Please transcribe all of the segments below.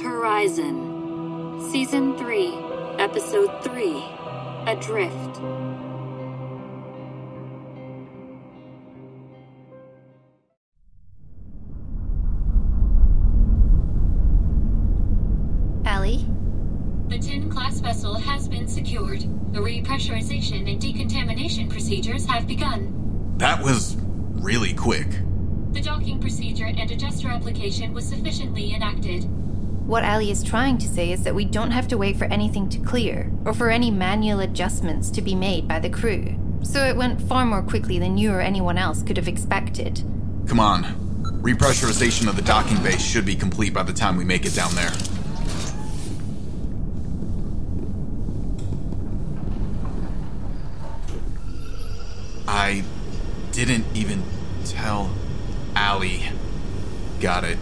VAST Horizon, Season 3, Episode 3 Adrift. Ally? The Tin class vessel has been secured. The repressurization and decontamination procedures have begun. That was really quick. The docking procedure and adjuster application was sufficiently enacted. What Ally is trying to say is that we don't have to wait for anything to clear, or for any manual adjustments to be made by the crew. So it went far more quickly than you or anyone else could have expected. Come on. Repressurization of the docking base should be complete by the time we make it down there. I didn't even tell Ally. Got it.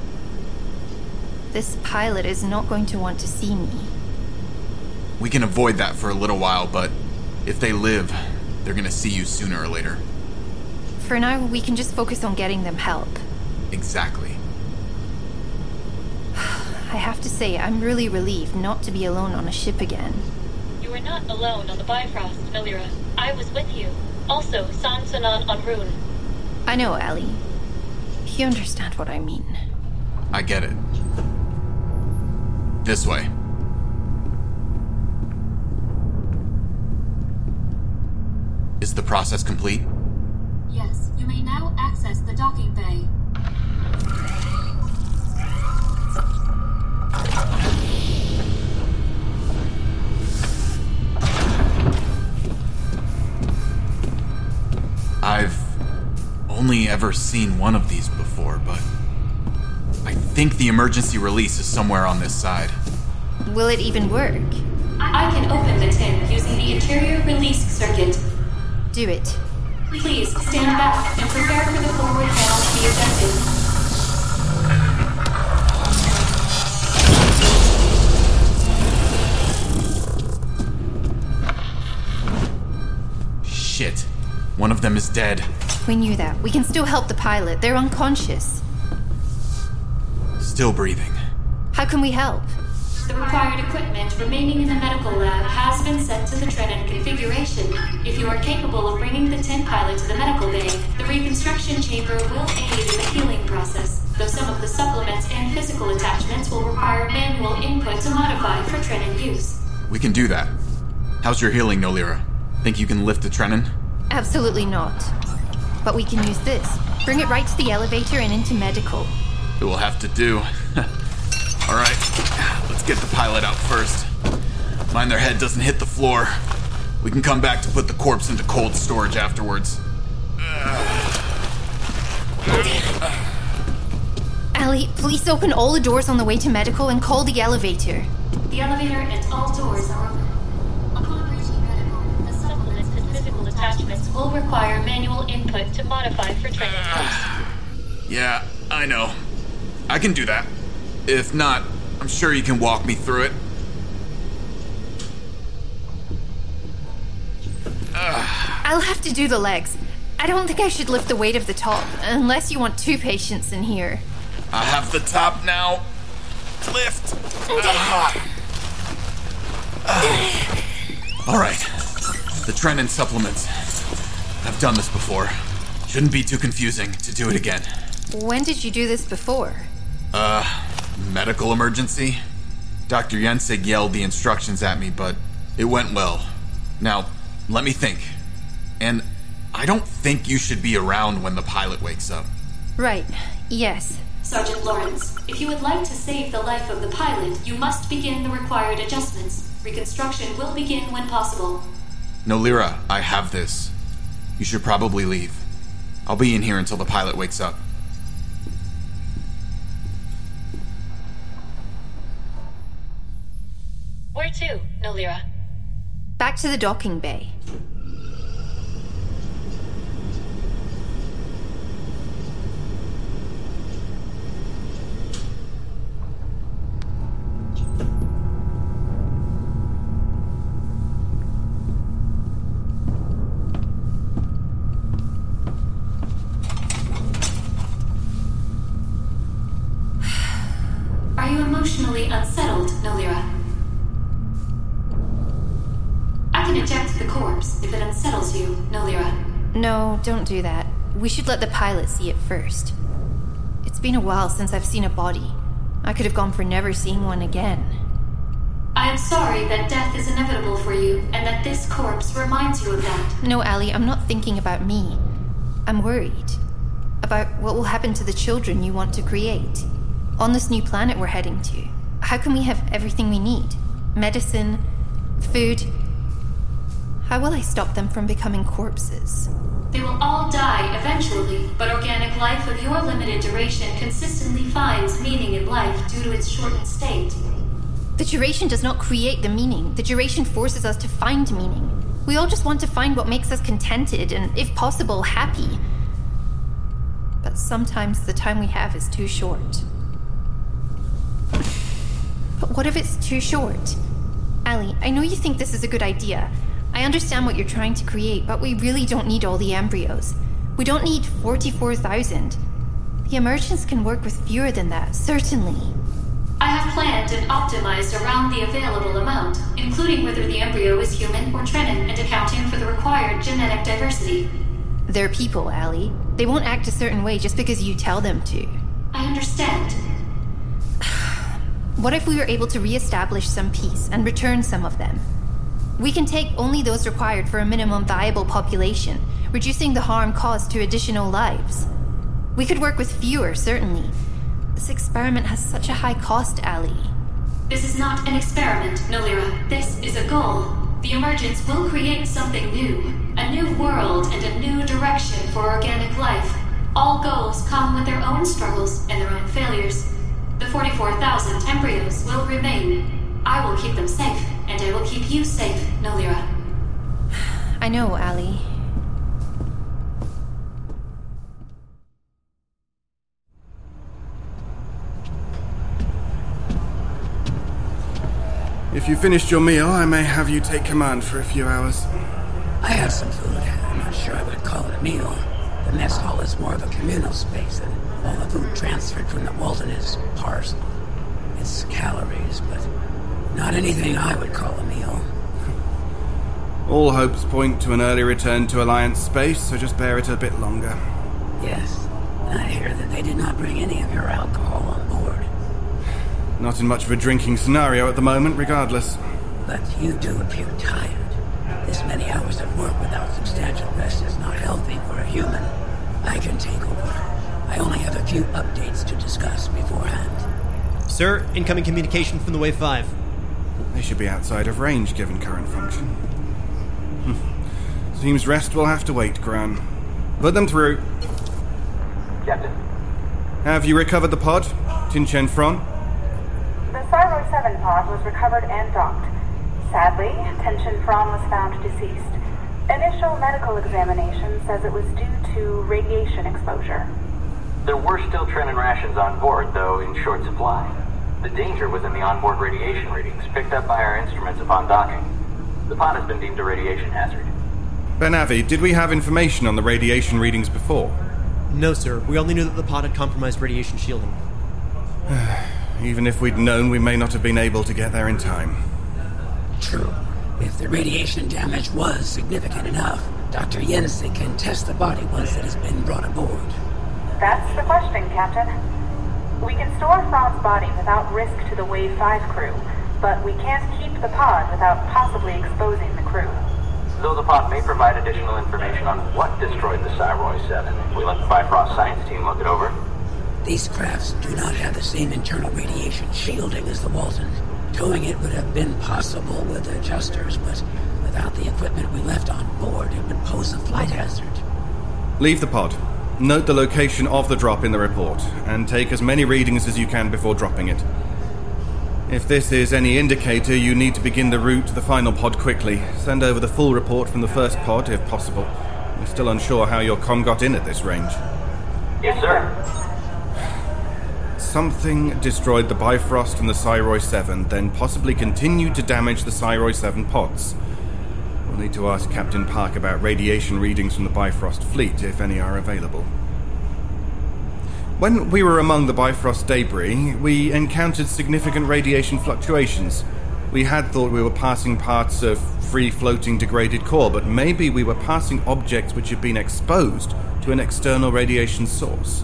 This pilot is not going to want to see me. We can avoid that for a little while, but if they live, they're gonna see you sooner or later. For now, we can just focus on getting them help. Exactly. I have to say, I'm really relieved not to be alone on a ship again. You are not alone on the Bifrost, Nolira. I was with you. Also, San Sanan on Rune. I know, Ally. You understand what I mean. I get it. This way. Is the process complete? Yes, you may now access the docking bay. I've only ever seen one of these before, but I think the emergency release is somewhere on this side. Will it even work? I can open the tin using the interior release circuit. Do it. Please stand back and prepare for the forward panel to be ejected. Shit. One of them is dead. We knew that. We can still help the pilot. They're unconscious. Still breathing. How can we help? The required equipment remaining in the medical lab has been set to the Trenin configuration. If you are capable of bringing the tin pilot to the medical bay, the reconstruction chamber will aid in the healing process, though some of the supplements and physical attachments will require manual input to modify for Trenin use. We can do that. How's your healing, Nolira? Think you can lift the Trenin? Absolutely not. But we can use this. Bring it right to the elevator and into medical. It will have to do. All right, let's get the pilot out first. Mind their head doesn't hit the floor. We can come back to put the corpse into cold storage afterwards. Uh. Ally, please open all the doors on the way to medical and call the elevator. The elevator and all doors are open. Upon reaching medical, the supplements and physical attachments will require manual input to modify for Trenin use. Yeah, I know. I can do that. If not, I'm sure you can walk me through it. I'll have to do the legs. I don't think I should lift the weight of the top, unless you want two patients in here. I have the top now. Lift. Ah. Ah. All right. The Trenin supplements. I've done this before. Shouldn't be too confusing to do it again. When did you do this before? Uh, medical emergency? Dr. Jensig yelled the instructions at me, but it went well. Now, let me think. And I don't think you should be around when the pilot wakes up. Right, yes. Sergeant Lawrence, if you would like to save the life of the pilot, you must begin the required adjustments. Reconstruction will begin when possible. No, Nolira, I have this. You should probably leave. I'll be in here until the pilot wakes up. Where to, Nolira? Back to the docking bay. Are you emotionally unsettled, Nolira. I can eject the corpse if it unsettles you, Nolira. No, don't do that. We should let the pilot see it first. It's been a while since I've seen a body. I could have gone for never seeing one again. I am sorry that death is inevitable for you, and that this corpse reminds you of that. No, Ally, I'm not thinking about me. I'm worried. About what will happen to the children you want to create. On this new planet we're heading to. How can we have everything we need? Medicine, food. How will I stop them from becoming corpses? They will all die eventually, but organic life of your limited duration consistently finds meaning in life due to its shortened state. The duration does not create the meaning. The duration forces us to find meaning. We all just want to find what makes us contented and, if possible, happy. But sometimes the time we have is too short. But what if it's too short? Ally, I know you think this is a good idea. I understand what you're trying to create, but we really don't need all the embryos. We don't need 44,000. The emergence can work with fewer than that, certainly. I have planned and optimized around the available amount, including whether the embryo is human or Trenin and accounting for the required genetic diversity. They're people, Ally. They won't act a certain way just because you tell them to. I understand. What if we were able to re-establish some peace and return some of them? We can take only those required for a minimum viable population, reducing the harm caused to additional lives. We could work with fewer, certainly, this experiment has such a high cost, Ally. This is not an experiment, Nolira. This is a goal. The emergence will create something new. A new world and a new direction for organic life. All goals come with their own struggles and their own failures. The 44,000 embryos will remain. I will keep them safe, and I will keep you safe, Nolira. I know, Ally. If you finished your meal, I may have you take command for a few hours. I have some food. I'm not sure I would call it a meal. The mess hall is more of a communal space, and all the food transferred from the Walton is parcel. It's calories, but not anything I would call a meal. All hopes point to an early return to Alliance space, so just bear it a bit longer. Yes, I hear that they did not bring any of your alcohol on board. Not in much of a drinking scenario at the moment, regardless. But you do appear tired. This many hours of work without substantial rest is not healthy for a human. I can take over. I only have a few updates to discuss beforehand. Sir, incoming communication from the Wave 5. They should be outside of range given current function. Hmm. Seems rest will have to wait, Graan. Put them through. Captain. Have you recovered the pod, Tin Chen Fron? The Cyro 7 pod was recovered and docked. Sadly, Tension From was found deceased. Initial medical examination says it was due to radiation exposure. There were still Trenin rations on board, though in short supply. The danger was in the onboard radiation readings picked up by our instruments upon docking. The pod has been deemed a radiation hazard. Ben-Avi, did we have information on the radiation readings before? No, sir. We only knew that the pod had compromised radiation shielding. Even if we'd known, we may not have been able to get there in time. True. If the radiation damage was significant enough, Dr. Jensen can test the body once it has been brought aboard. That's the question, Captain. We can store Fran's body without risk to the Wave 5 crew, but we can't keep the pod without possibly exposing the crew. Though the pod may provide additional information on what destroyed the Cyroy 7, we let the Bifrost science team look it over. These crafts do not have the same internal radiation shielding as the Walton. Towing it would have been possible with the adjusters, but without the equipment we left on board, it would pose a flight hazard. Leave the pod. Note the location of the drop in the report, and take as many readings as you can before dropping it. If this is any indicator, you need to begin the route to the final pod quickly. Send over the full report from the first pod, if possible. We're still unsure how your com got in at this range. Yes, sir. Something destroyed the Bifrost and the Cyroy 7, then possibly continued to damage the Cyroy 7 pods. Need to ask Captain Park about radiation readings from the Bifrost fleet, if any are available. When we were among the Bifrost debris, we encountered significant radiation fluctuations. We had thought we were passing parts of free floating degraded core, but maybe we were passing objects which had been exposed to an external radiation source.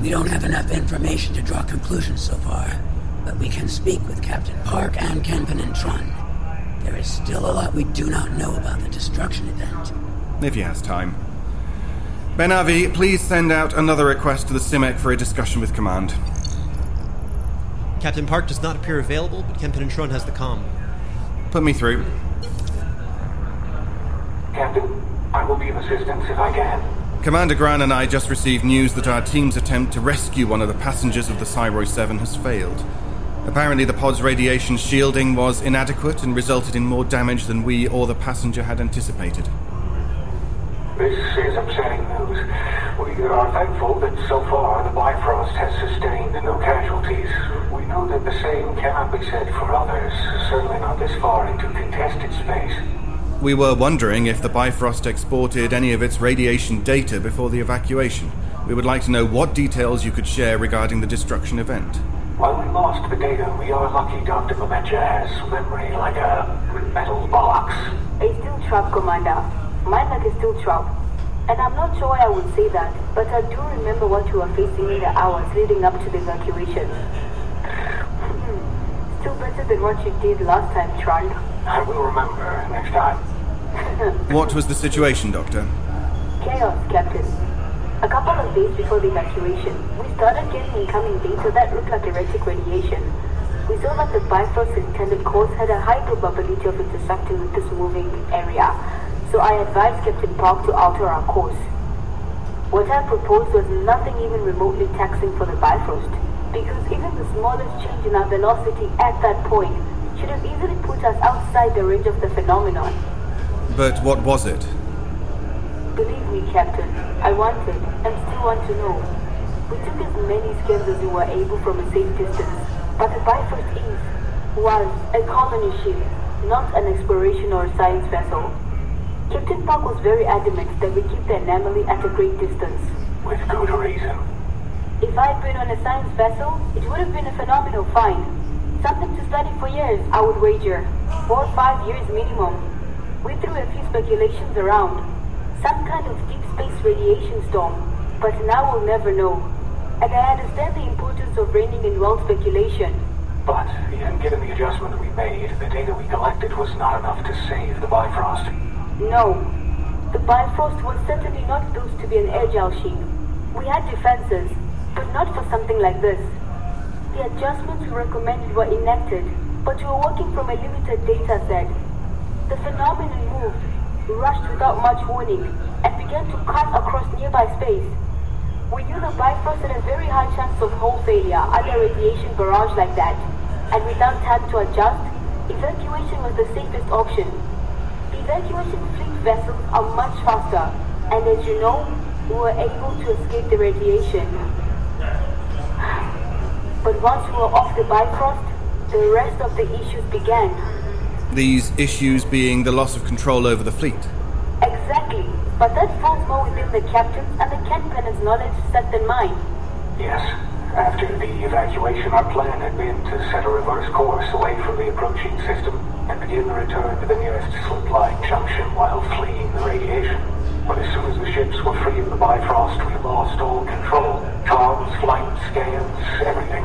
We don't have enough information to draw conclusions so far, but we can speak with Captain Park and Kenpenin Trun. There is still a lot we do not know about the destruction event. If he has time. Ben-Avi, please send out another request to the Simek for a discussion with Command. Captain Park does not appear available, but Kenpenin Trun has the comm. Put me through. Captain, I will be of assistance if I can. Commander Graan and I just received news that our team's attempt to rescue one of the passengers of the Cyroi 7 has failed. Apparently, the pod's radiation shielding was inadequate and resulted in more damage than we or the passenger had anticipated. This is upsetting news. We are thankful that so far the Bifrost has sustained no casualties. We know that the same cannot be said for others, certainly not this far into contested space. We were wondering if the Bifrost exported any of its radiation data before the evacuation. We would like to know what details you could share regarding the destruction event. While we lost the data, we are lucky Dr. Mametja has memory like a metal box. It's still trapped, Commander. My luck is still trapped. And I'm not sure why I would say that, but I do remember what you were facing in the hours leading up to the evacuation. Hmm. Still better than what you did last time, Trun. I will remember next time. What was the situation, Doctor? Chaos, Captain. A couple of days before the evacuation, we started getting incoming data that looked like erratic radiation. We saw that the Bifrost intended course had a high probability of intersecting with this moving area, so I advised Captain Park to alter our course. What I proposed was nothing even remotely taxing for the Bifrost, because even the smallest change in our velocity at that point should have easily put us outside the range of the phenomenon. But what was it? Believe me, Captain, I wanted and still want to know. We took as many scans as we were able from a safe distance, but the Bifrost is, was, a colony ship, not an exploration or science vessel. Captain Park was very adamant that we keep the anomaly at a great distance. With good reason. If I'd been on a science vessel, it would have been a phenomenal find. Something to study for years, I would wager. Four or five years minimum. We threw a few speculations around. Some kind of deep space radiation storm. But now we'll never know. And I understand the importance of reining in wild speculation. But even given the adjustment we made, the data we collected was not enough to save the Bifrost. No. The Bifrost was certainly not built to be an agile ship. We had defenses, but not for something like this. The adjustments we recommended were enacted, but we were working from a limited data set. The phenomenon moved, rushed without much warning, and began to cut across nearby space. We knew the Bifrost had a very high chance of hull failure under radiation barrage like that, and without time to adjust, evacuation was the safest option. The evacuation fleet vessels are much faster, and as you know, we were able to escape the radiation. But once we were off the Bifrost, the rest of the issues began. These issues being the loss of control over the fleet. Exactly, but that falls more within the captain's and the Kenpen's knowledge set than mine. Yes. After the evacuation, our plan had been to set a reverse course away from the approaching system and begin the return to the nearest slip-line junction while fleeing the radiation. But as soon as the ships were free of the Bifrost, we lost all control. Comms, flight, scans, everything.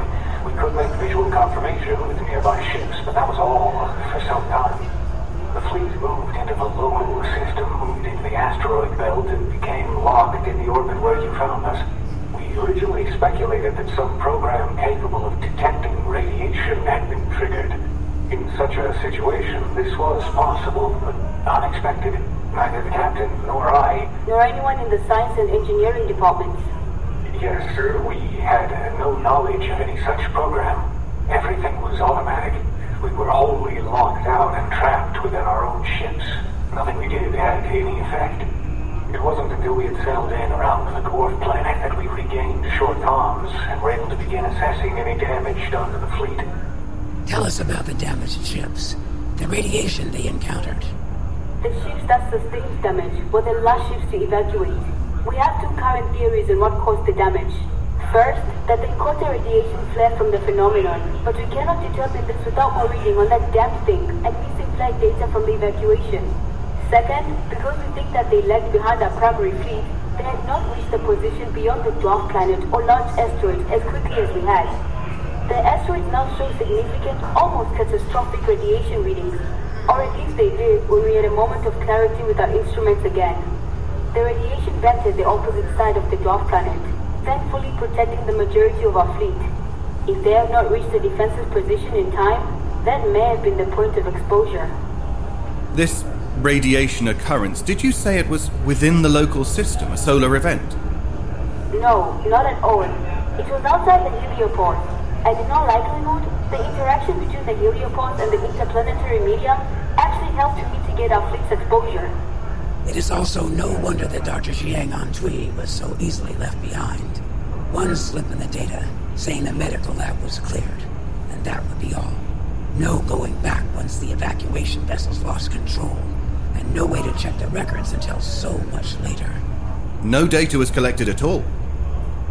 Could make visual confirmation with nearby ships, but that was all for some time. The fleet moved into the local system, moved into the asteroid belt, and became locked in the orbit where you found us. We originally speculated that some program capable of detecting radiation had been triggered. In such a situation, this was possible, but unexpected. Neither the captain nor I Nor anyone in the science and engineering departments. Yes, sir. We had uh, no knowledge of any such program. Everything was automatic. We were wholly locked out and trapped within our own ships. Nothing we did had any effect. It wasn't until we had settled in around the dwarf planet that we regained short arms and were able to begin assessing any damage done to the fleet. Tell us about the damaged ships, the radiation they encountered. The ships that sustained damage were the last ships to evacuate. We have two current theories on what caused the damage. First, that they caught radiation flare from the phenomenon, but we cannot determine this without reading on that damn thing and missing flight data from the evacuation. Second, because we think that they lagged behind our primary fleet, they had not reached the position beyond the dwarf planet or large asteroid as quickly as we had. The asteroid now shows significant, almost catastrophic radiation readings, or at least they did when we had a moment of clarity with our instruments again. The radiation vented the opposite side of the dwarf planet, thankfully protecting the majority of our fleet. If they have not reached the defensive position in time, that may have been the point of exposure. This radiation occurrence, did you say it was within the local system, a solar event? No, not at all. It was outside the heliopause, and in all likelihood, the interaction between the heliopause and the interplanetary medium actually helped to mitigate our fleet's exposure. It is also no wonder that Dr. Xiang Jiang Antui was so easily left behind. One slip in the data saying the medical lab was cleared, and that would be all. No going back once the evacuation vessels lost control, and no way to check the records until so much later. No data was collected at all.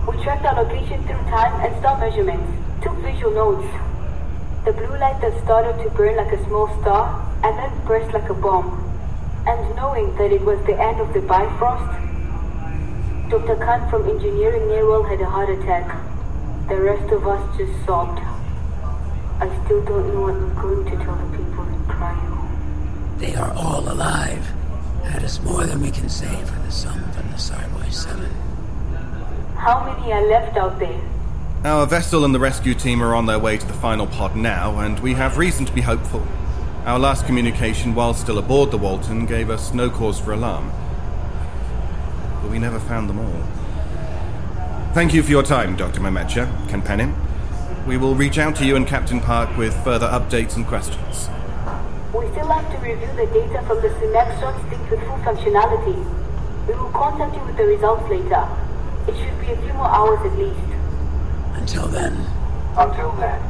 We tracked our location through time and star measurements, took visual notes. The blue light that started to burn like a small star and then burst like a bomb. And knowing that it was the end of the Bifrost, Dr. Khan from Engineering Nearwell had a heart attack. The rest of us just sobbed. I still don't know what I'm going to tell the people in cryo. They are all alive. That is more than we can say for the sum from the Sarboy 7. How many are left out there? Our vessel and the rescue team are on their way to the final pod now, and we have reason to be hopeful. Our last communication while still aboard the Walton gave us no cause for alarm. But we never found them all. Thank you for your time, Dr. Mametja, Kenpenin. We will reach out to you and Captain Park with further updates and questions. We still have to review the data from the Simek shot stick with full functionality. We will contact you with the results later. It should be a few more hours at least. Until then. Until then.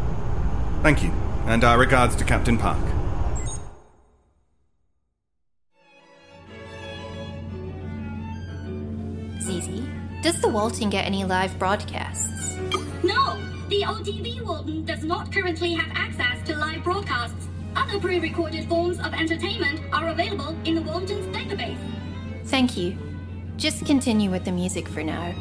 Thank you, and our regards to Captain Park. The Walton get any live broadcasts? No, the OTV Walton does not currently have access to live broadcasts. Other pre recorded forms of entertainment are available in the Walton's database. Thank you. Just continue with the music for now.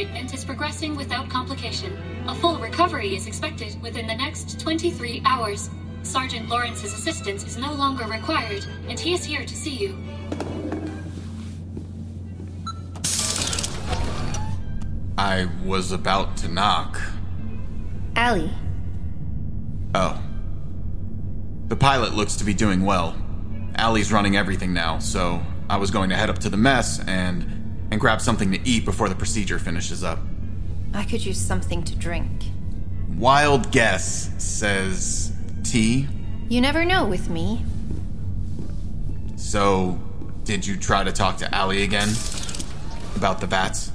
Treatment is progressing without complication. A full recovery is expected within the next 23 hours. Sergeant Lawrence's assistance is no longer required, and he is here to see you. I was about to knock. Ally, Oh. The pilot looks to be doing well. Ally's running everything now, so I was going to head up to the mess and and grab something to eat before the procedure finishes up. I could use something to drink. Wild guess says tea. You never know with me. So, did you try to talk to Ally again about the bats?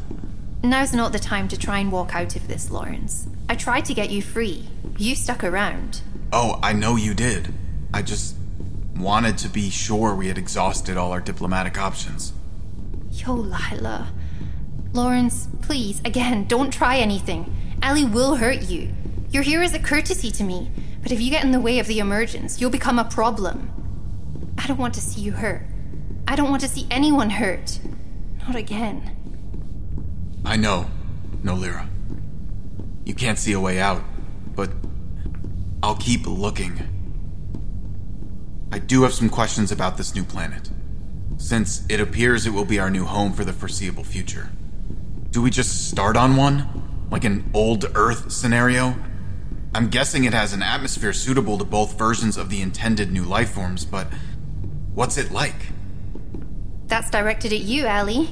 Now's not the time to try and walk out of this, Lawrence. I tried to get you free. You stuck around. Oh, I know you did. I just wanted to be sure we had exhausted all our diplomatic options. Yo, Lila. Lawrence, please, again, don't try anything. Ally will hurt you. You're here as a courtesy to me, but if you get in the way of the emergence, you'll become a problem. I don't want to see you hurt. I don't want to see anyone hurt. Not again. I know, no Nolira. You can't see a way out, but I'll keep looking. I do have some questions about this new planet, since it appears it will be our new home for the foreseeable future. Do we just start on one? Like an old Earth scenario? I'm guessing it has an atmosphere suitable to both versions of the intended new life forms, but what's it like? That's directed at you, Ally.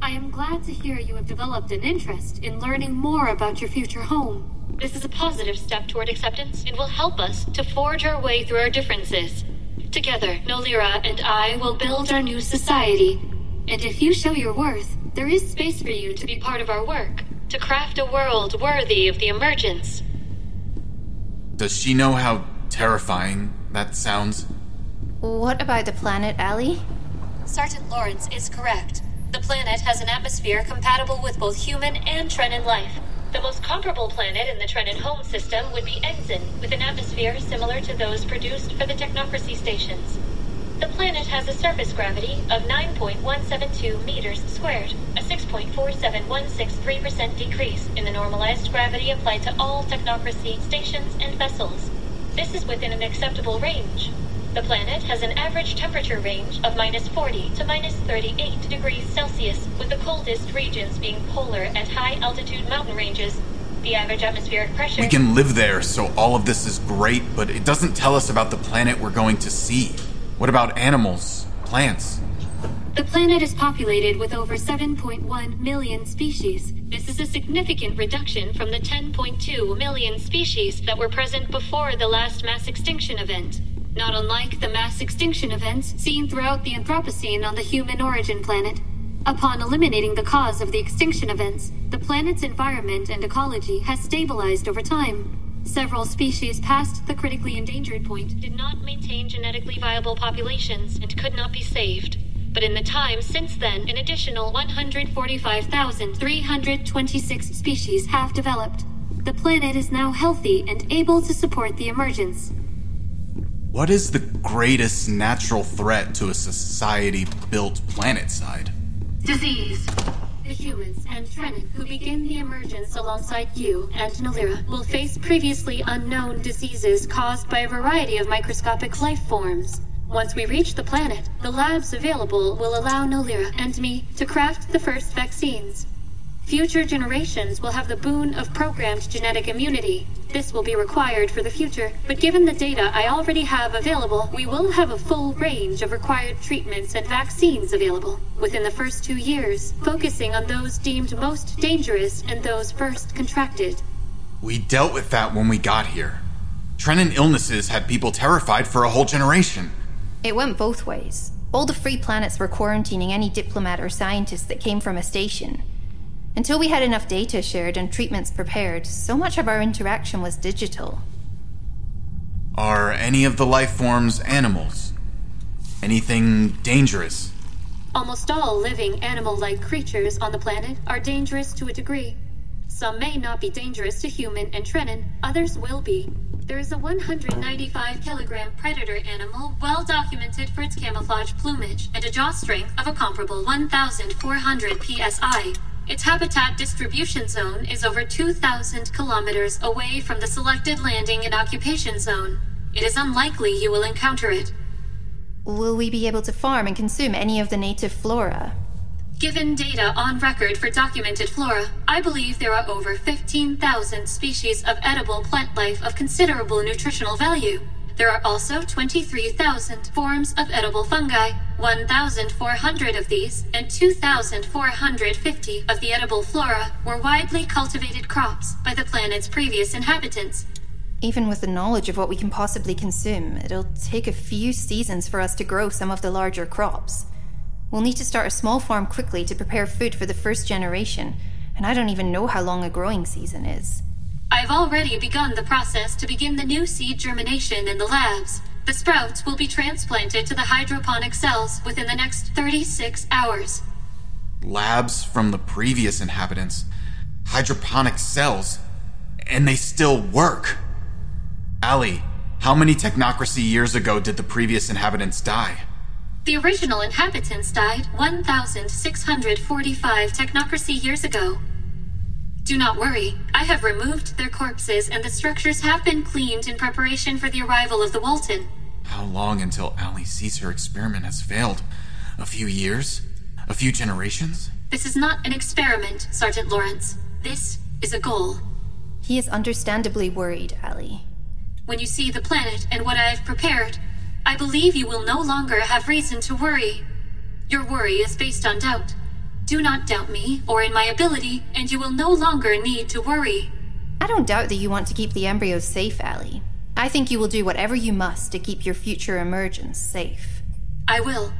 I am glad to hear you have developed an interest in learning more about your future home. This is a positive step toward acceptance and will help us to forge our way through our differences. Together, Nolira and I will build our new society. And if you show your worth, there is space for you to be part of our work, to craft a world worthy of the emergence. Does she know how terrifying that sounds? What about the planet, Ally? Sergeant Lawrence is correct. The planet has an atmosphere compatible with both human and Trenin life. The most comparable planet in the Trenin home system would be Ensign, with an atmosphere similar to those produced for the technocracy stations. The planet has a surface gravity of 9.172 meters squared, a 6.47163% decrease in the normalized gravity applied to all technocracy stations and vessels. This is within an acceptable range. The planet has an average temperature range of minus 40 to minus 38 degrees Celsius, with the coldest regions being polar and high altitude mountain ranges. The average atmospheric pressure. We can live there, so all of this is great, but it doesn't tell us about the planet we're going to see. What about animals, plants? The planet is populated with over 7.1 million species. This is a significant reduction from the 10.2 million species that were present before the last mass extinction event. Not unlike the mass extinction events seen throughout the Anthropocene on the human origin planet. Upon eliminating the cause of the extinction events, the planet's environment and ecology has stabilized over time. Several species past the critically endangered point did not maintain genetically viable populations and could not be saved. But in the time since then, an additional 145,326 species have developed. The planet is now healthy and able to support the emergence. What is the greatest natural threat to a society built planet side? Disease. The humans and Trenin who begin the emergence alongside you and Nolira will face previously unknown diseases caused by a variety of microscopic life forms. Once we reach the planet, the labs available will allow Nolira and me to craft the first vaccines. Future generations will have the boon of programmed genetic immunity. This will be required for the future, but given the data I already have available, we will have a full range of required treatments and vaccines available within the first two years, focusing on those deemed most dangerous and those first contracted. We dealt with that when we got here. Trenin illnesses had people terrified for a whole generation. It went both ways. All the free planets were quarantining any diplomat or scientist that came from a station. Until we had enough data shared and treatments prepared, so much of our interaction was digital. Are any of the life forms animals? Anything dangerous? Almost all living animal like creatures on the planet are dangerous to a degree. Some may not be dangerous to human and Trenin, others will be. There is a 195 kilogram predator animal well documented for its camouflage plumage and a jaw strength of a comparable 1,400 psi. Its habitat distribution zone is over 2,000 kilometers away from the selected landing and occupation zone. It is unlikely you will encounter it. Will we be able to farm and consume any of the native flora? Given data on record for documented flora, I believe there are over 15,000 species of edible plant life of considerable nutritional value. There are also 23,000 forms of edible fungi. 1,400 of these and 2,450 of the edible flora were widely cultivated crops by the planet's previous inhabitants. Even with the knowledge of what we can possibly consume, it'll take a few seasons for us to grow some of the larger crops. We'll need to start a small farm quickly to prepare food for the first generation, and I don't even know how long a growing season is. I've already begun the process to begin the new seed germination in the labs. The sprouts will be transplanted to the hydroponic cells within the next 36 hours. Labs from the previous inhabitants. Hydroponic cells. And they still work. Ally, how many technocracy years ago did the previous inhabitants die? The original inhabitants died 1,645 technocracy years ago. Do not worry, I have removed their corpses and the structures have been cleaned in preparation for the arrival of the Walton. How long until Ally sees her experiment has failed? A few years? A few generations? This is not an experiment, Sergeant Lawrence. This is a goal. He is understandably worried, Ally. When you see the planet and what I have prepared, I believe you will no longer have reason to worry. Your worry is based on doubt. Do not doubt me or in my ability, and you will no longer need to worry. I don't doubt that you want to keep the embryos safe, Ally. I think you will do whatever you must to keep your future emergence safe. I will.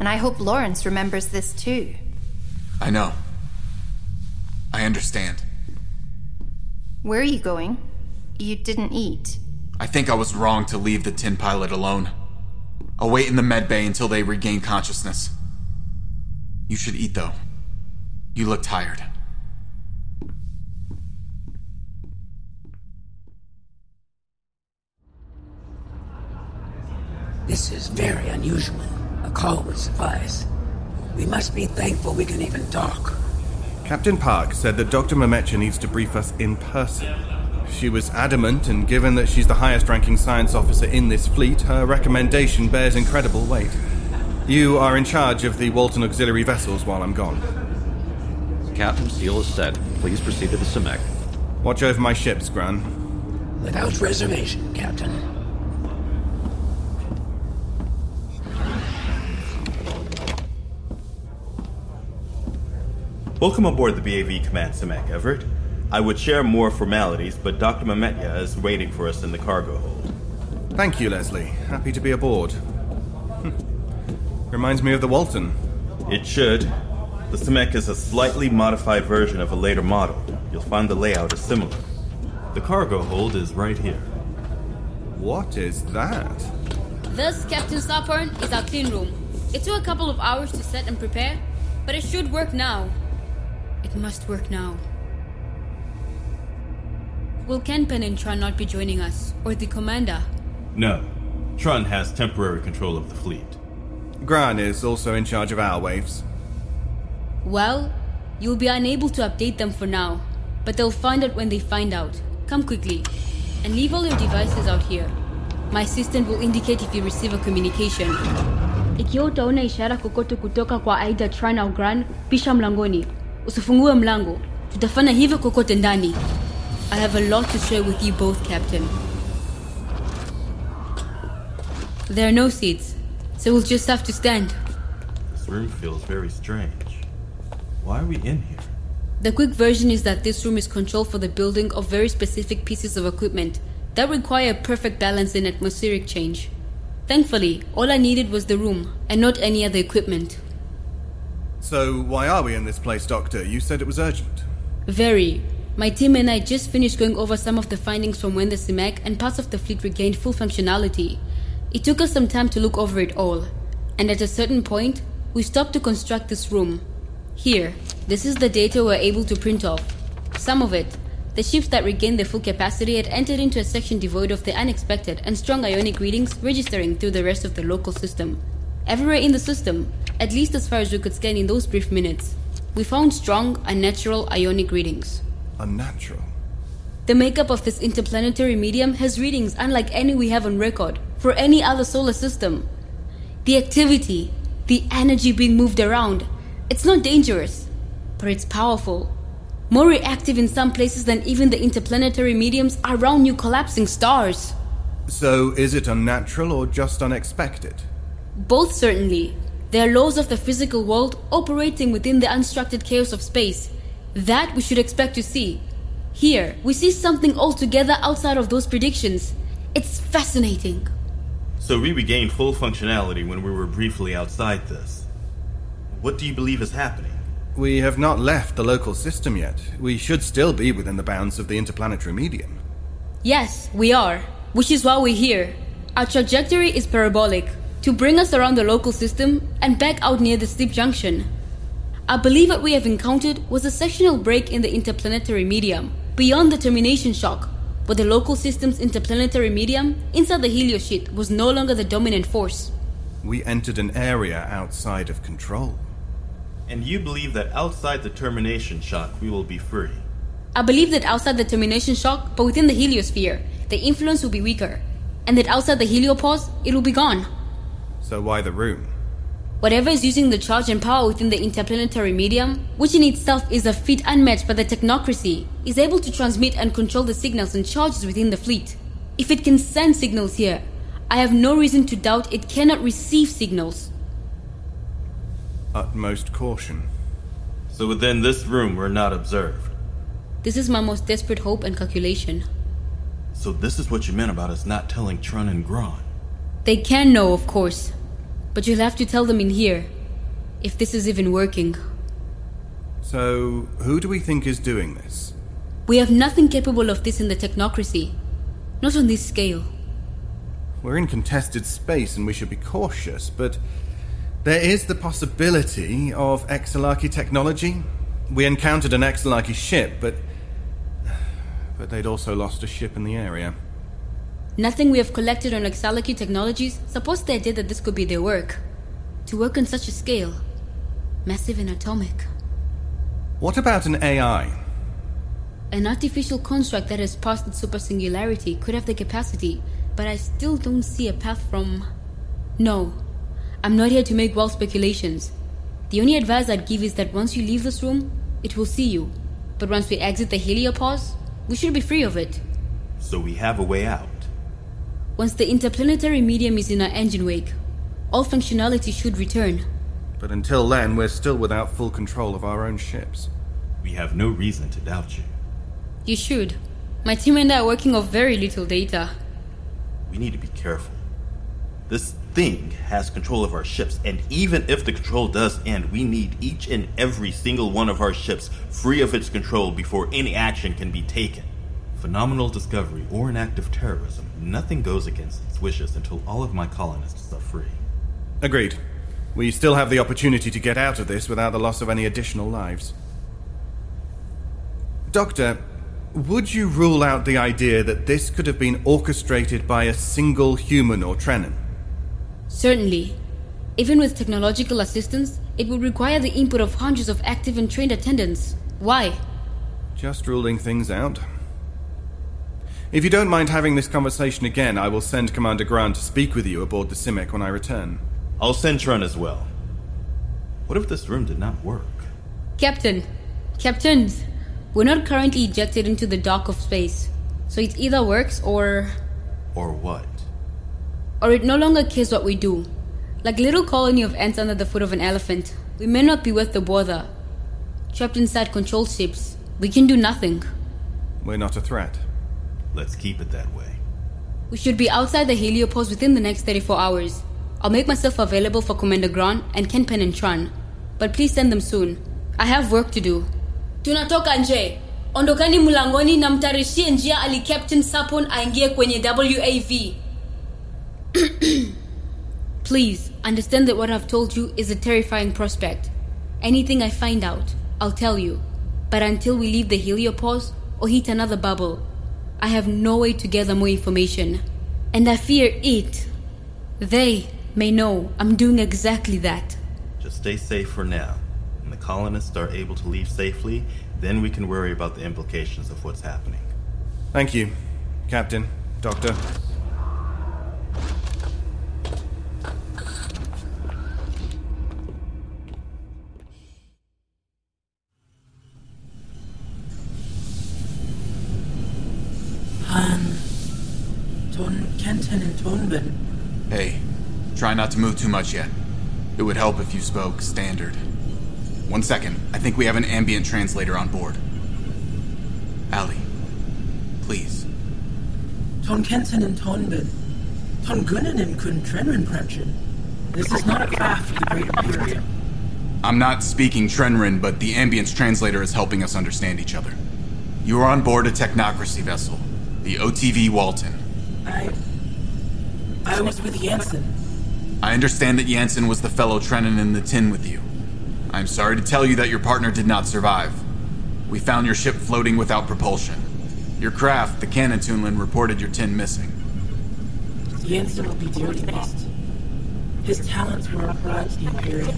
And I hope Lawrence remembers this too. I know. I understand. Where are you going? You didn't eat. I think I was wrong to leave the tin pilot alone. I'll wait in the med bay until they regain consciousness. You should eat, though. You look tired. This is very unusual. A call would suffice. We must be thankful we can even talk. Captain Park said that Dr. Mametja needs to brief us in person. She was adamant, and given that she's the highest ranking science officer in this fleet, her recommendation bears incredible weight. You are in charge of the Walton auxiliary vessels while I'm gone. Captain Steele is set. Please proceed to the Simek. Watch over my ships, Graan. Without reservation, Captain. Welcome aboard the BAV Command Simek, Everett. I would share more formalities, but Dr. Mametja is waiting for us in the cargo hold. Thank you, Leslie. Happy to be aboard. Reminds me of the Walton. It should. The Simek is a slightly modified version of a later model. You'll find the layout is similar. The cargo hold is right here. What is that? This, Captain Sarpon, is our clean room. It took a couple of hours to set and prepare, but it should work now. It must work now. Will Kenpenin Trun not be joining us, or the commander? No. Trun has temporary control of the fleet. Graan is also in charge of our waves. Well, you'll be unable to update them for now, but they'll find out when they find out. Come quickly, and leave all your devices out here. My assistant will indicate if you receive a communication. Ikiwa utaona ishara kokote kutoka kwa aidha Trun au Graan, pisha mlangoni. Usifungue mlango. Tutafanya hivyo kokote ndani. I have a lot to share with you both, Captain. There are no seats, so we'll just have to stand. This room feels very strange. Why are we in here? The quick version is that this room is controlled for the building of very specific pieces of equipment that require a perfect balance in atmospheric change. Thankfully, all I needed was the room and not any other equipment. So, why are we in this place, Doctor? You said it was urgent. Very. My team and I just finished going over some of the findings from when the Simek and parts of the fleet regained full functionality. It took us some time to look over it all, and at a certain point, we stopped to construct this room. Here, this is the data we're able to print off. Some of it, the ships that regained their full capacity had entered into a section devoid of the unexpected and strong ionic readings registering through the rest of the local system. Everywhere in the system, at least as far as we could scan in those brief minutes, we found strong, unnatural ionic readings. Unnatural? The makeup of this interplanetary medium has readings unlike any we have on record for any other solar system. The activity, the energy being moved around, it's not dangerous, but it's powerful. More reactive in some places than even the interplanetary mediums around new collapsing stars. So, is it unnatural or just unexpected? Both, certainly. There are laws of the physical world operating within the unstructured chaos of space. That we should expect to see. Here, we see something altogether outside of those predictions. It's fascinating. So we regained full functionality when we were briefly outside this. What do you believe is happening? We have not left the local system yet. We should still be within the bounds of the interplanetary medium. Yes, we are. Which is why we're here. Our trajectory is parabolic to bring us around the local system and back out near the steep Junction. I believe what we have encountered was a sectional break in the interplanetary medium, beyond the termination shock, where the local system's interplanetary medium inside the heliosheath was no longer the dominant force. We entered an area outside of control. And you believe that outside the termination shock we will be free? I believe that outside the termination shock, but within the heliosphere, the influence will be weaker, and that outside the heliopause, it will be gone. So why the room? Whatever is using the charge and power within the interplanetary medium, which in itself is a feat unmatched by the technocracy, is able to transmit and control the signals and charges within the fleet. If it can send signals here, I have no reason to doubt it cannot receive signals. Utmost caution. So within this room we're not observed. This is my most desperate hope and calculation. So this is what you meant about us not telling Trun and Graan. They can know, of course. But you'll have to tell them in here. If this is even working. So, who do we think is doing this? We have nothing capable of this in the technocracy. Not on this scale. We're in contested space and we should be cautious, but there is the possibility of Exilarchy technology. We encountered an Exilarchy ship, but. But they'd also lost a ship in the area. Nothing we have collected on Exilarchy technologies supports the idea that this could be their work. To work on such a scale, massive and atomic. What about an AI? An artificial construct that has passed its super singularity could have the capacity, but I still don't see a path from. No. I'm not here to make wild speculations. The only advice I'd give is that once you leave this room, it will see you. But once we exit the heliopause, we should be free of it. So we have a way out. Once the interplanetary medium is in our engine wake, all functionality should return. But until then, we're still without full control of our own ships. We have no reason to doubt you. You should. My team and I are working off very little data. We need to be careful. This thing has control of our ships, and even if the control does end, we need each and every single one of our ships free of its control before any action can be taken. Phenomenal discovery or an act of terrorism, nothing goes against its wishes until all of my colonists are free. Agreed. We still have the opportunity to get out of this without the loss of any additional lives. Doctor, would you rule out the idea that this could have been orchestrated by a single human or Trenin? Certainly. Even with technological assistance, it would require the input of hundreds of active and trained attendants. Why? Just ruling things out. If you don't mind having this conversation again, I will send Commander Graan to speak with you aboard the Simek when I return. I'll send Trun as well. What if this room did not work? Captain! Captains! We're not currently ejected into the dock of space. So it either works or. Or what? Or it no longer cares what we do. Like little colony of ants under the foot of an elephant, we may not be worth the bother. Trapped inside control ships, we can do nothing. We're not a threat. Let's keep it that way. We should be outside the heliopause within the next 34 hours. I'll make myself available for Commander Graan and Kenpenin Trun. But please send them soon. I have work to do. Tunatoka nje. Ondokani mlangoni na mtarishie njia ali Captain Sarpon aingie kwenye WAV. Please, understand that what I've told you is a terrifying prospect. Anything I find out, I'll tell you. But until we leave the heliopause or hit another bubble, I have no way to gather more information. And I fear it. They may know I'm doing exactly that. Just stay safe for now. When the colonists are able to leave safely, then we can worry about the implications of what's happening. Thank you, Captain, Doctor. Kenton and Tonbin. Hey, try not to move too much yet. It would help if you spoke standard. One second. I think we have an ambient translator on board. Ally, please. Ton Kenton and Tonbin. Ton Gunnanin kun Trenrin Premchen. This is not a craft of the Great Imperium. I'm not speaking Trenrin, but the ambience translator is helping us understand each other. You are on board a technocracy vessel, the OTV Walton. I. I was with Jansen. I understand that Jansen was the fellow Trenin in the tin with you. I'm sorry to tell you that your partner did not survive. We found your ship floating without propulsion. Your craft, the Cannon Tunlin, reported your tin missing. Jansen will be dearly missed. His talents were a pride to the Imperium.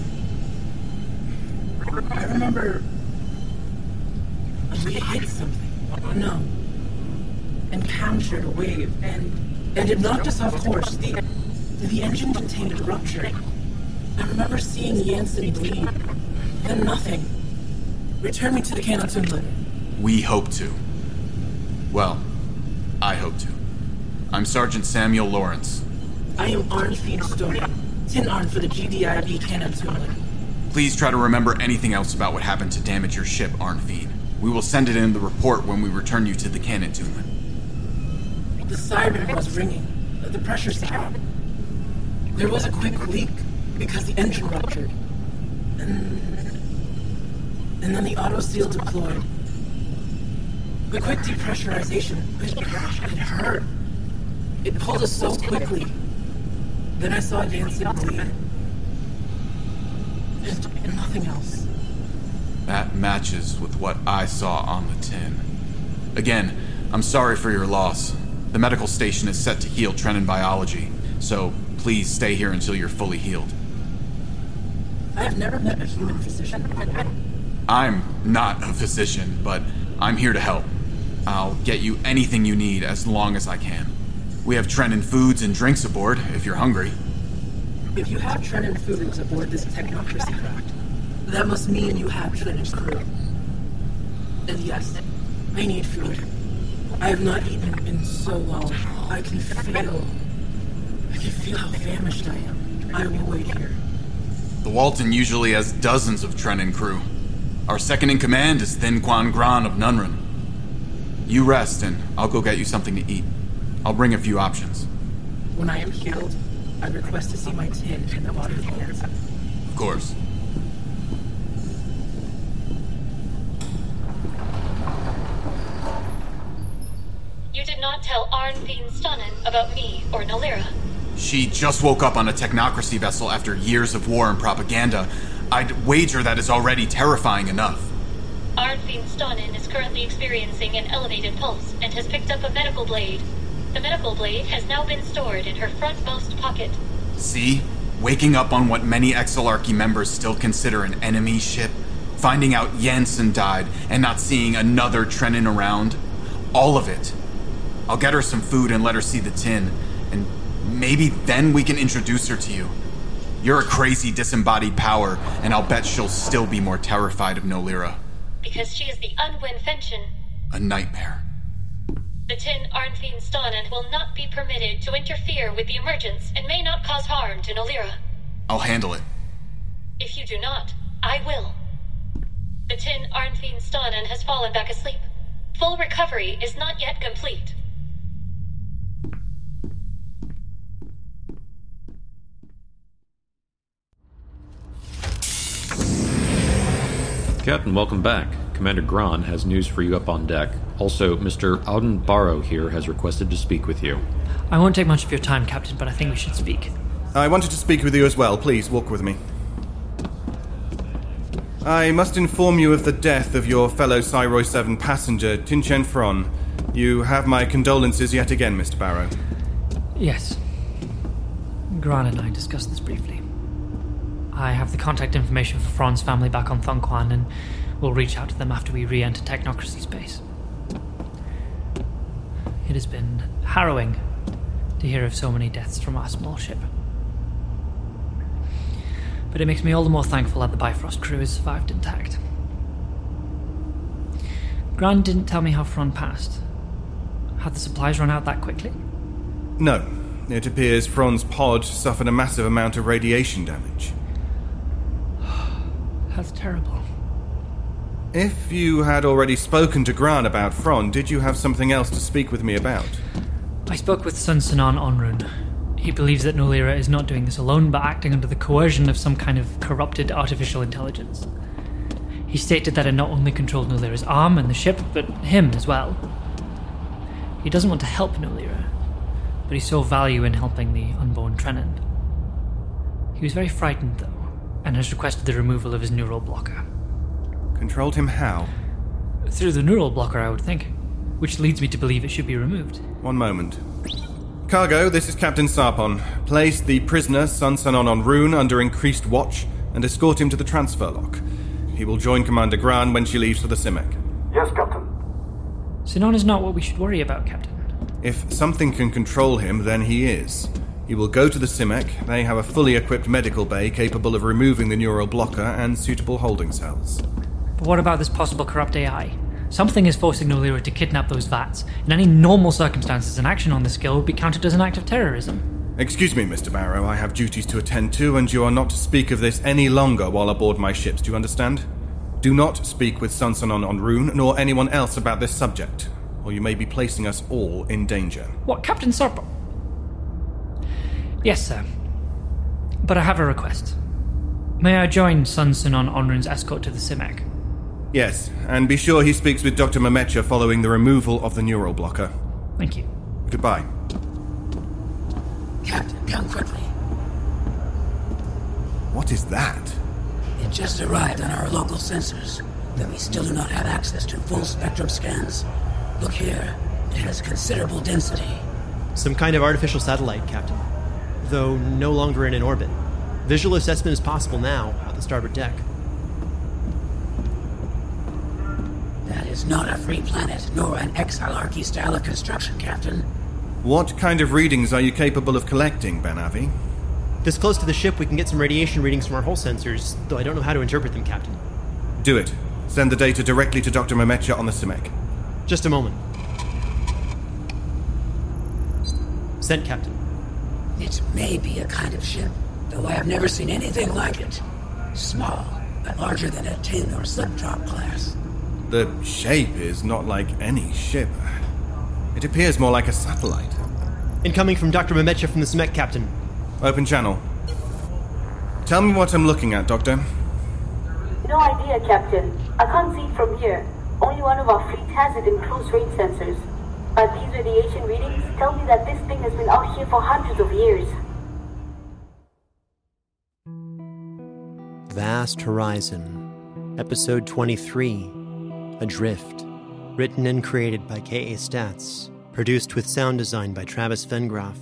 I remember. We hit something. No. Encountered a wave, and. And it knocked us off course. The. the engine contained a rupture. I remember seeing Jansen bleed. Then nothing. Return me to the Cannon Tunlin. We hope to. Well, I hope to. I'm Sergeant Samuel Lawrence. I am Arnfeen Stonin, Tin Arn for the GDIB Cannon Tunlin. Please try to remember anything else about what happened to damage your ship, Arnfeen. We will send it in the report when we return you to the Cannon Tunlin. The siren was ringing. The pressure siren. There was a quick leak because the engine ruptured. And, and then the auto seal deployed. The quick depressurization, it, it hurt. It pulled us so quickly. Then I saw Yancey bleed. And nothing else. That matches with what I saw on the tin. Again, I'm sorry for your loss. The medical station is set to heal Trenin biology, so please stay here until you're fully healed. I have never met a human physician. I'm not a physician, but I'm here to help. I'll get you anything you need as long as I can. We have Trenin foods and drinks aboard if you're hungry. If you have Trenin foods aboard this technocracy craft, that must mean you have Trenin crew. And yes, I need food. I have not eaten in so long. I can feel. I can feel how famished I am. I will wait here. The Walton usually has dozens of Trenin crew. Our second in command is Thin Quan Graan of Nunrun. You rest, and I'll go get you something to eat. I'll bring a few options. When I am healed, I request to see my tin in the water cans. Of course. Tell Arnfeen about me or Nolira. She just woke up on a technocracy vessel after years of war and propaganda. I'd wager that is already terrifying enough. Arnfeen Stonin is currently experiencing an elevated pulse and has picked up a medical blade. The medical blade has now been stored in her frontmost pocket. See? Waking up on what many Exilarchy members still consider an enemy ship, finding out Jensen died, and not seeing another Trenin around. All of it. I'll get her some food and let her see the tin, and maybe then we can introduce her to you. You're a crazy disembodied power, and I'll bet she'll still be more terrified of Nolira. Because she is the Unwin. A nightmare. The Tin Arnfeen Stonin will not be permitted to interfere with the emergence and may not cause harm to Nolira. I'll handle it. If you do not, I will. The Tin Arnfeen Stonin has fallen back asleep. Full recovery is not yet complete. Captain, welcome back. Commander Graan has news for you up on deck. Also, Mr. Auden Barrow here has requested to speak with you. I won't take much of your time, Captain, but I think we should speak. I wanted to speak with you as well. Please, walk with me. I must inform you of the death of your fellow Cyroi 7 passenger, Tinchen Fron. You have my condolences yet again, Mr. Barrow. Yes. Graan and I discussed this briefly. I have the contact information for Fron's family back on Thongquan, and we'll reach out to them after we re enter technocracy space. It has been harrowing to hear of so many deaths from our small ship. But it makes me all the more thankful that the Bifrost crew has survived intact. Graan didn't tell me how Fron passed. Had the supplies run out that quickly? No. It appears Fron's pod suffered a massive amount of radiation damage. That's terrible. If you had already spoken to Graan about Fron, did you have something else to speak with me about? I spoke with Sun Sanan Onrun. He believes that Nolira is not doing this alone, but acting under the coercion of some kind of corrupted artificial intelligence. He stated that it not only controlled Nolira's arm and the ship, but him as well. He doesn't want to help Nolira, but he saw value in helping the unborn Trenin. He was very frightened, though, and has requested the removal of his neural blocker. Controlled him how? Through the neural blocker, I would think, which leads me to believe it should be removed. One moment. Cargo, this is Captain Sarpon. Place the prisoner, Sun Sanon, on Rune under increased watch and escort him to the transfer lock. He will join Commander Graan when she leaves for the Simek. Yes, Captain. Sinon is not what we should worry about, Captain. If something can control him, then he is. He will go to the Simek. They have a fully equipped medical bay capable of removing the neural blocker and suitable holding cells. But what about this possible corrupt AI? Something is forcing Nolira to kidnap those vats. In any normal circumstances, an action on this scale would be counted as an act of terrorism. Excuse me, Mr. Barrow, I have duties to attend to, and you are not to speak of this any longer while aboard my ships, do you understand? Do not speak with Sansanon on Rune, nor anyone else about this subject. or you may be placing us all in danger. What, Captain Sarpon? Yes, sir. But I have a request. May I join Sun Sunon Onrun's escort to the Simek? Yes, and be sure he speaks with Dr. Mametja following the removal of the neural blocker. Thank you. Goodbye. Captain, come quickly. What is that? It just arrived on our local sensors, but we still do not have access to full spectrum scans. Look here, it has considerable density. Some kind of artificial satellite, Captain. Though no longer in an orbit. Visual assessment is possible now at the starboard deck. That is not a free planet, nor an exilarchy style of construction, Captain. What kind of readings are you capable of collecting, Ben-Avi? This close to the ship, we can get some radiation readings from our hull sensors, though I don't know how to interpret them, Captain. Do it. Send the data directly to Dr. Mametja on the Simek. Just a moment. Sent, Captain. It may be a kind of ship, though I have never seen anything like it. Small, but larger than a tin or slip drop class. The shape is not like any ship. It appears more like a satellite. Incoming from Dr. Mametja from the Simek, Captain. Open channel. Tell me what I'm looking at, Doctor. No idea, Captain. I can't see it from here. Only one of our fleet has it in close range sensors. But these radiation readings tell me that this thing has been out here for hundreds of years. VAST Horizon, Episode 23 Adrift. Written and created by K.A. Statz. Produced with sound design by Travis Vengroff.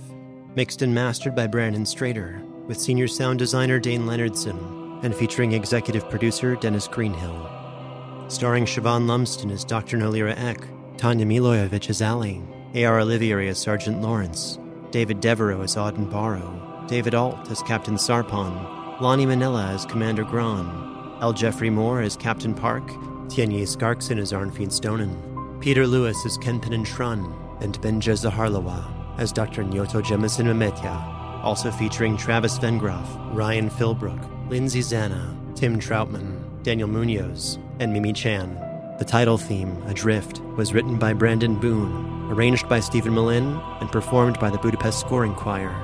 Mixed and mastered by Brandon Strader, with senior sound designer Dayn Leonardson, and featuring executive producer Dennis Greenhill. Starring Siobhan Lumsden as Dr. Nolira Eck, Tanja Milojevic as Ally, A.R. Olivieri as Sergeant Lawrence, David Devereux as Auden Barrow, David Ault as Captain Sarpon, Lani Minella as Commander Graan, L. Jeffrey Moore as Captain Park, Tianyi Skarrxin as Arnfeen Stonin, Peter Lewis as Kenpenin Trun, and Binja Zihhalirwa as Dr. Nyoto Jemisin Mametja, also featuring Travis Vengroff, Ryan Philbrook, Lindsay Zana, Tim Trautman, Daniel Muñoz, and Mimi Chan. The title theme, Adrift, was written by Brandon Boone, arranged by Steven Melin, and performed by the Budapest Scoring Choir.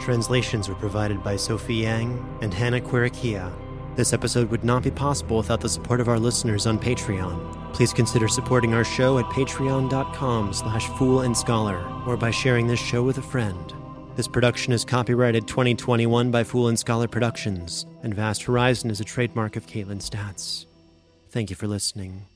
Translations were provided by Sophie Yang and Hannah Kwirikia. This episode would not be possible without the support of our listeners on Patreon. Please consider supporting our show at patreon.com slash fool and scholar or by sharing this show with a friend. This production is copyrighted 2021 by Fool and Scholar Productions, and VAST Horizon is a trademark of Caitlin Statz. Thank you for listening.